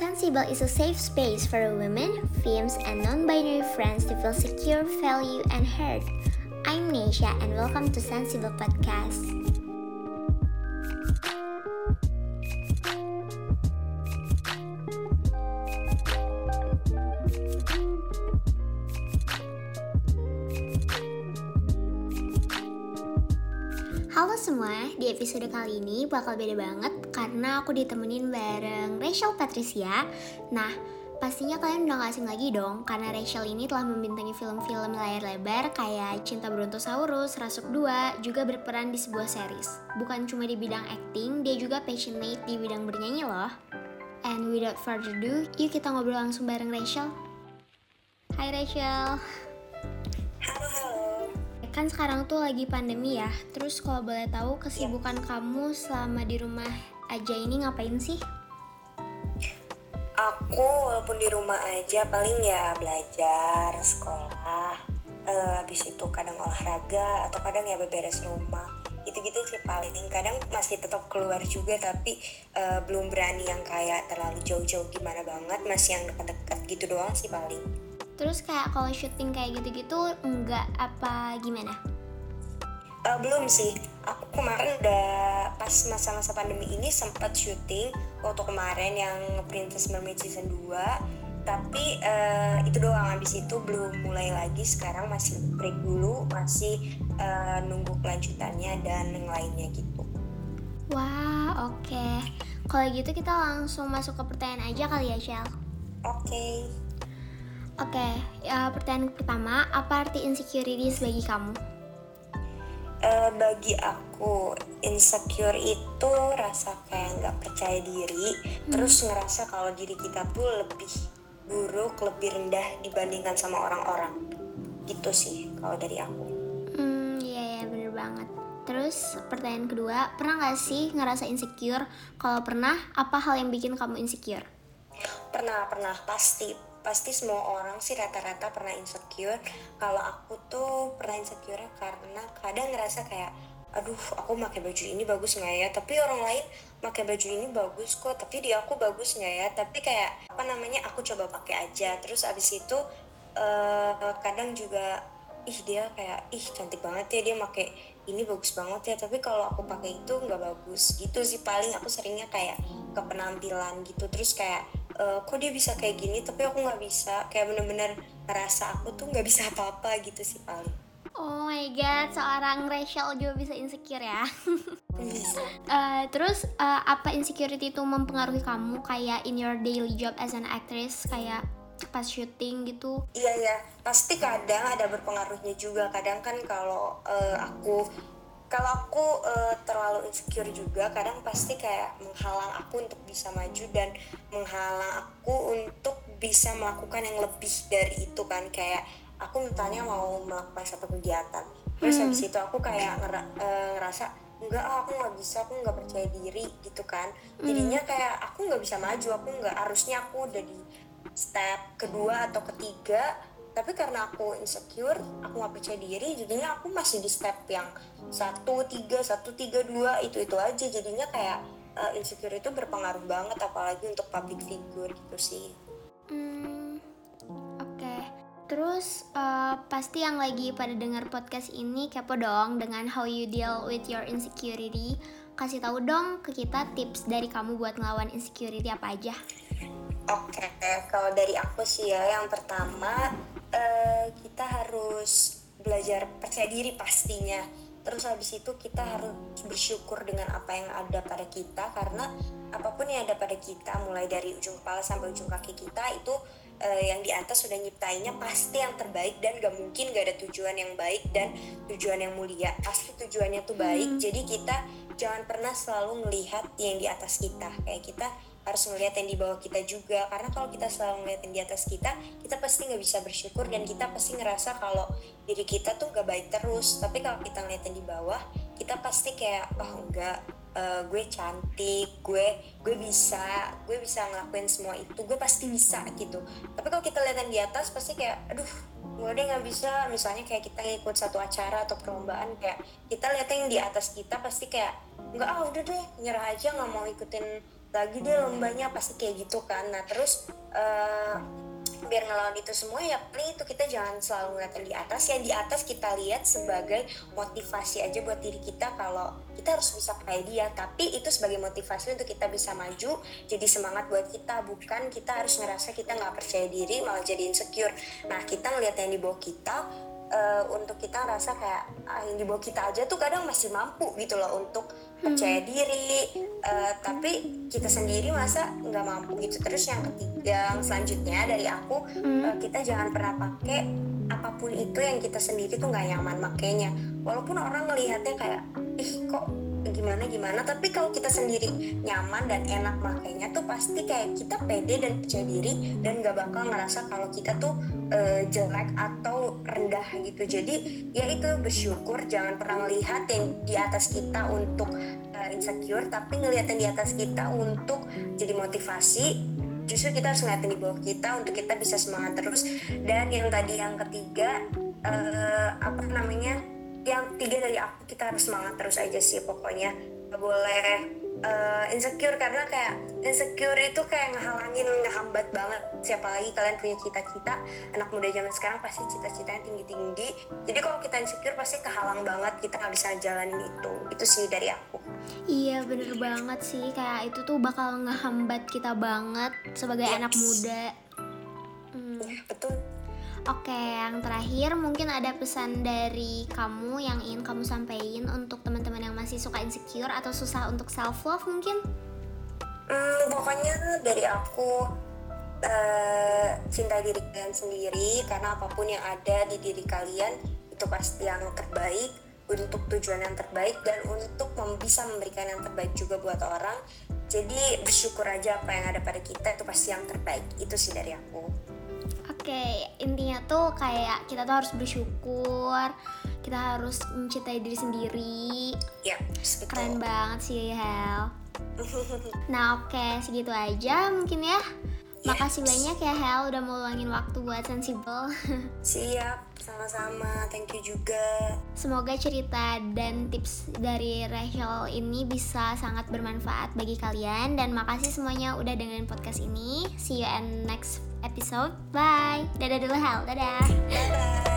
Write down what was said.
Sensible is a safe space for women, femmes, and non-binary friends to feel secure, value, and heard. I'm Nesha, and welcome to Sensible Podcast. Di episode kali ini bakal beda banget karena aku ditemenin bareng Rachel Patricia. Nah, pastinya kalian udah gak asing lagi dong karena Rachel ini telah membintangi film-film layar lebar kayak Cinta Brontosaurus, Rasuk 2, juga berperan di sebuah series. Bukan cuma di bidang acting, dia juga passionate di bidang bernyanyi loh. And without further ado, yuk kita ngobrol langsung bareng Rachel. Hai Rachel. Halo, halo kan sekarang tuh lagi pandemi ya. Terus kalau boleh tahu kesibukan ya. kamu selama di rumah aja ini ngapain sih? Aku walaupun di rumah aja paling ya belajar, sekolah, uh, habis itu kadang olahraga atau kadang ya beberes rumah. Gitu-gitu sih paling. Kadang masih tetap keluar juga tapi uh, belum berani yang kayak terlalu jauh-jauh gimana banget, masih yang dekat-dekat gitu doang sih paling. Terus kayak kalau syuting kayak gitu-gitu enggak apa gimana? Uh, belum sih. Aku kemarin udah pas masa-masa pandemi ini sempat syuting waktu kemarin yang Princess Mermaid season 2 tapi uh, itu doang habis itu belum mulai lagi sekarang masih break dulu masih uh, nunggu kelanjutannya dan yang lainnya gitu wah oke okay. kalau gitu kita langsung masuk ke pertanyaan aja kali ya Shell oke okay. Oke, okay, ya, pertanyaan pertama, apa arti insecurities bagi kamu? Uh, bagi aku, insecure itu rasa kayak nggak percaya diri, hmm. terus ngerasa kalau diri kita tuh lebih buruk, lebih rendah dibandingkan sama orang-orang. Gitu sih kalau dari aku. Hmm, iya ya bener banget. Terus pertanyaan kedua, pernah nggak sih ngerasa insecure? Kalau pernah, apa hal yang bikin kamu insecure? Pernah, pernah, pasti pasti semua orang sih rata-rata pernah insecure. Kalau aku tuh pernah insecure karena kadang ngerasa kayak aduh aku pakai baju ini bagus nggak ya? Tapi orang lain pakai baju ini bagus kok tapi di aku bagus nggak ya? Tapi kayak apa namanya aku coba pakai aja. Terus abis itu uh, kadang juga ih dia kayak ih cantik banget ya dia pakai ini bagus banget ya. Tapi kalau aku pakai itu nggak bagus. Gitu sih paling aku seringnya kayak ke penampilan gitu. Terus kayak uh, kok dia bisa kayak gini tapi aku nggak bisa kayak bener-bener ngerasa aku tuh nggak bisa apa-apa gitu sih paling Oh my god, seorang Rachel juga bisa insecure ya. uh, terus uh, apa insecurity itu mempengaruhi kamu kayak in your daily job as an actress kayak pas syuting gitu? Iya ya, pasti kadang ada berpengaruhnya juga. Kadang kan kalau uh, aku kalau aku uh, terlalu insecure juga kadang pasti kayak menghalang aku untuk bisa maju dan menghalang aku untuk bisa melakukan yang lebih dari itu kan kayak aku misalnya mau melakukan satu kegiatan terus hmm. habis itu aku kayak nger uh, ngerasa enggak ah, aku nggak bisa aku nggak percaya diri gitu kan hmm. jadinya kayak aku nggak bisa maju aku nggak harusnya aku udah di step kedua atau ketiga tapi karena aku insecure aku nggak percaya diri jadinya aku masih di step yang satu tiga satu tiga dua itu itu aja jadinya kayak uh, insecure itu berpengaruh banget apalagi untuk public figure gitu sih hmm, oke okay. terus uh, pasti yang lagi pada dengar podcast ini kepo dong dengan how you deal with your insecurity kasih tahu dong ke kita tips dari kamu buat ngelawan insecurity apa aja Oke, okay. kalau dari aku sih ya, yang pertama belajar percaya diri pastinya. Terus habis itu kita harus bersyukur dengan apa yang ada pada kita karena apa pun yang ada pada kita mulai dari ujung kepala sampai ujung kaki kita itu uh, yang di atas sudah nyiptainnya pasti yang terbaik dan gak mungkin gak ada tujuan yang baik dan tujuan yang mulia. Pasti tujuannya tuh baik. Hmm. jadi kita jangan pernah selalu melihat yang di atas kita. Kayak kita harus melihat yang di bawah kita juga. Karena kalau kita selalu melihat yang di atas kita kita pasti nggak bisa bersyukur dan kita pasti ngerasa kalau diri kita tuh nggak baik terus. Tapi kalau kita ngeliat yang di bawah kita pasti kayak oh enggak. Uh, gue cantik gue gue bisa gue bisa ngelakuin semua itu. Gue pasti bisa gitu. Tapi kalau kita lihat yang di atas pasti kayak aduh gue deh nggak bisa. Misalnya kayak kita ngikut satu acara atau perlombaan kayak kita lihat yang di atas kita pasti kayak nggak ah udah deh nyerah aja nggak mau ikutin lagi dia lombanya pasti kayak gitu kan. Nah terus uh, biar ngelawan itu semua ya paling itu kita jangan selalu ngeliat di atas yang di atas kita lihat sebagai motivasi aja buat diri kita kalau kita harus bisa kayak dia. Tapi itu sebagai motivasi untuk kita bisa maju jadi semangat buat kita. Bukan kita harus ngerasa kita nggak percaya diri malah jadi insecure. Nah kita ngeliat yang di bawah kita uh, untuk kita rasa kayak ah, yang di bawah kita aja tuh kadang masih mampu gitu loh untuk percaya diri uh, tapi kita sendiri masa nggak mampu gitu terus yang ketiga yang selanjutnya dari aku hmm. uh, kita jangan pernah pakai apa pun itu yang kita sendiri tuh nggak nyaman makainya walaupun orang melihatnya kayak ih kok gimana gimana. Tapi kalau kita sendiri nyaman dan enak makainya tuh pasti kayak kita pede dan percaya diri dan gak bakal ngerasa kalau kita tuh uh, jelek atau rendah gitu. Jadi ya itu bersyukur. Jangan pernah melihat yang di atas kita untuk uh, insecure tapi ngelihat yang di atas kita untuk jadi motivasi. Justru kita harus ngeliatin di bawah kita untuk kita bisa semangat terus. Dan yang tadi yang ketiga uh, apa namanya yang tiga dari aku kita harus semangat terus aja sih pokoknya. Gak boleh uh, insecure karena kayak insecure itu kayak ngehalangin ngehambat banget. Siapa lagi kalian punya cita-cita? Anak muda zaman sekarang pasti cita-citanya tinggi-tinggi. Jadi kalau kita insecure pasti kehalang banget kita nggak bisa jalanin itu. Itu sih dari aku. Iya bener banget sih. Kayak itu tuh bakal ngehambat kita banget sebagai yes. anak muda. Hmm. ya, betul Oke, yang terakhir mungkin ada pesan dari kamu yang ingin kamu sampaikan untuk teman-teman yang masih suka insecure atau susah untuk self love mungkin? Hmm, pokoknya dari aku uh, cinta diri kalian sendiri karena apa pun yang ada di diri kalian itu pasti yang terbaik untuk tujuan yang terbaik dan untuk bisa memberikan yang terbaik juga buat orang. Jadi bersyukur aja apa yang ada pada kita itu pasti yang terbaik. Itu sih dari aku. Oke, intinya tuh kayak kita tuh harus bersyukur, kita harus mencintai diri sendiri. Ya, betul. Keren banget sih, Hel. nah, oke, okay, segitu aja mungkin ya. Makasih banyak ya Hel udah mau luangin waktu buat sensible. Siap, sama-sama. Thank you juga. Semoga cerita dan tips dari Rachel ini bisa sangat bermanfaat bagi kalian dan makasih semuanya udah dengerin podcast ini. See you in next episode. Bye. Dadah dulu Hel. Dadah. Bye.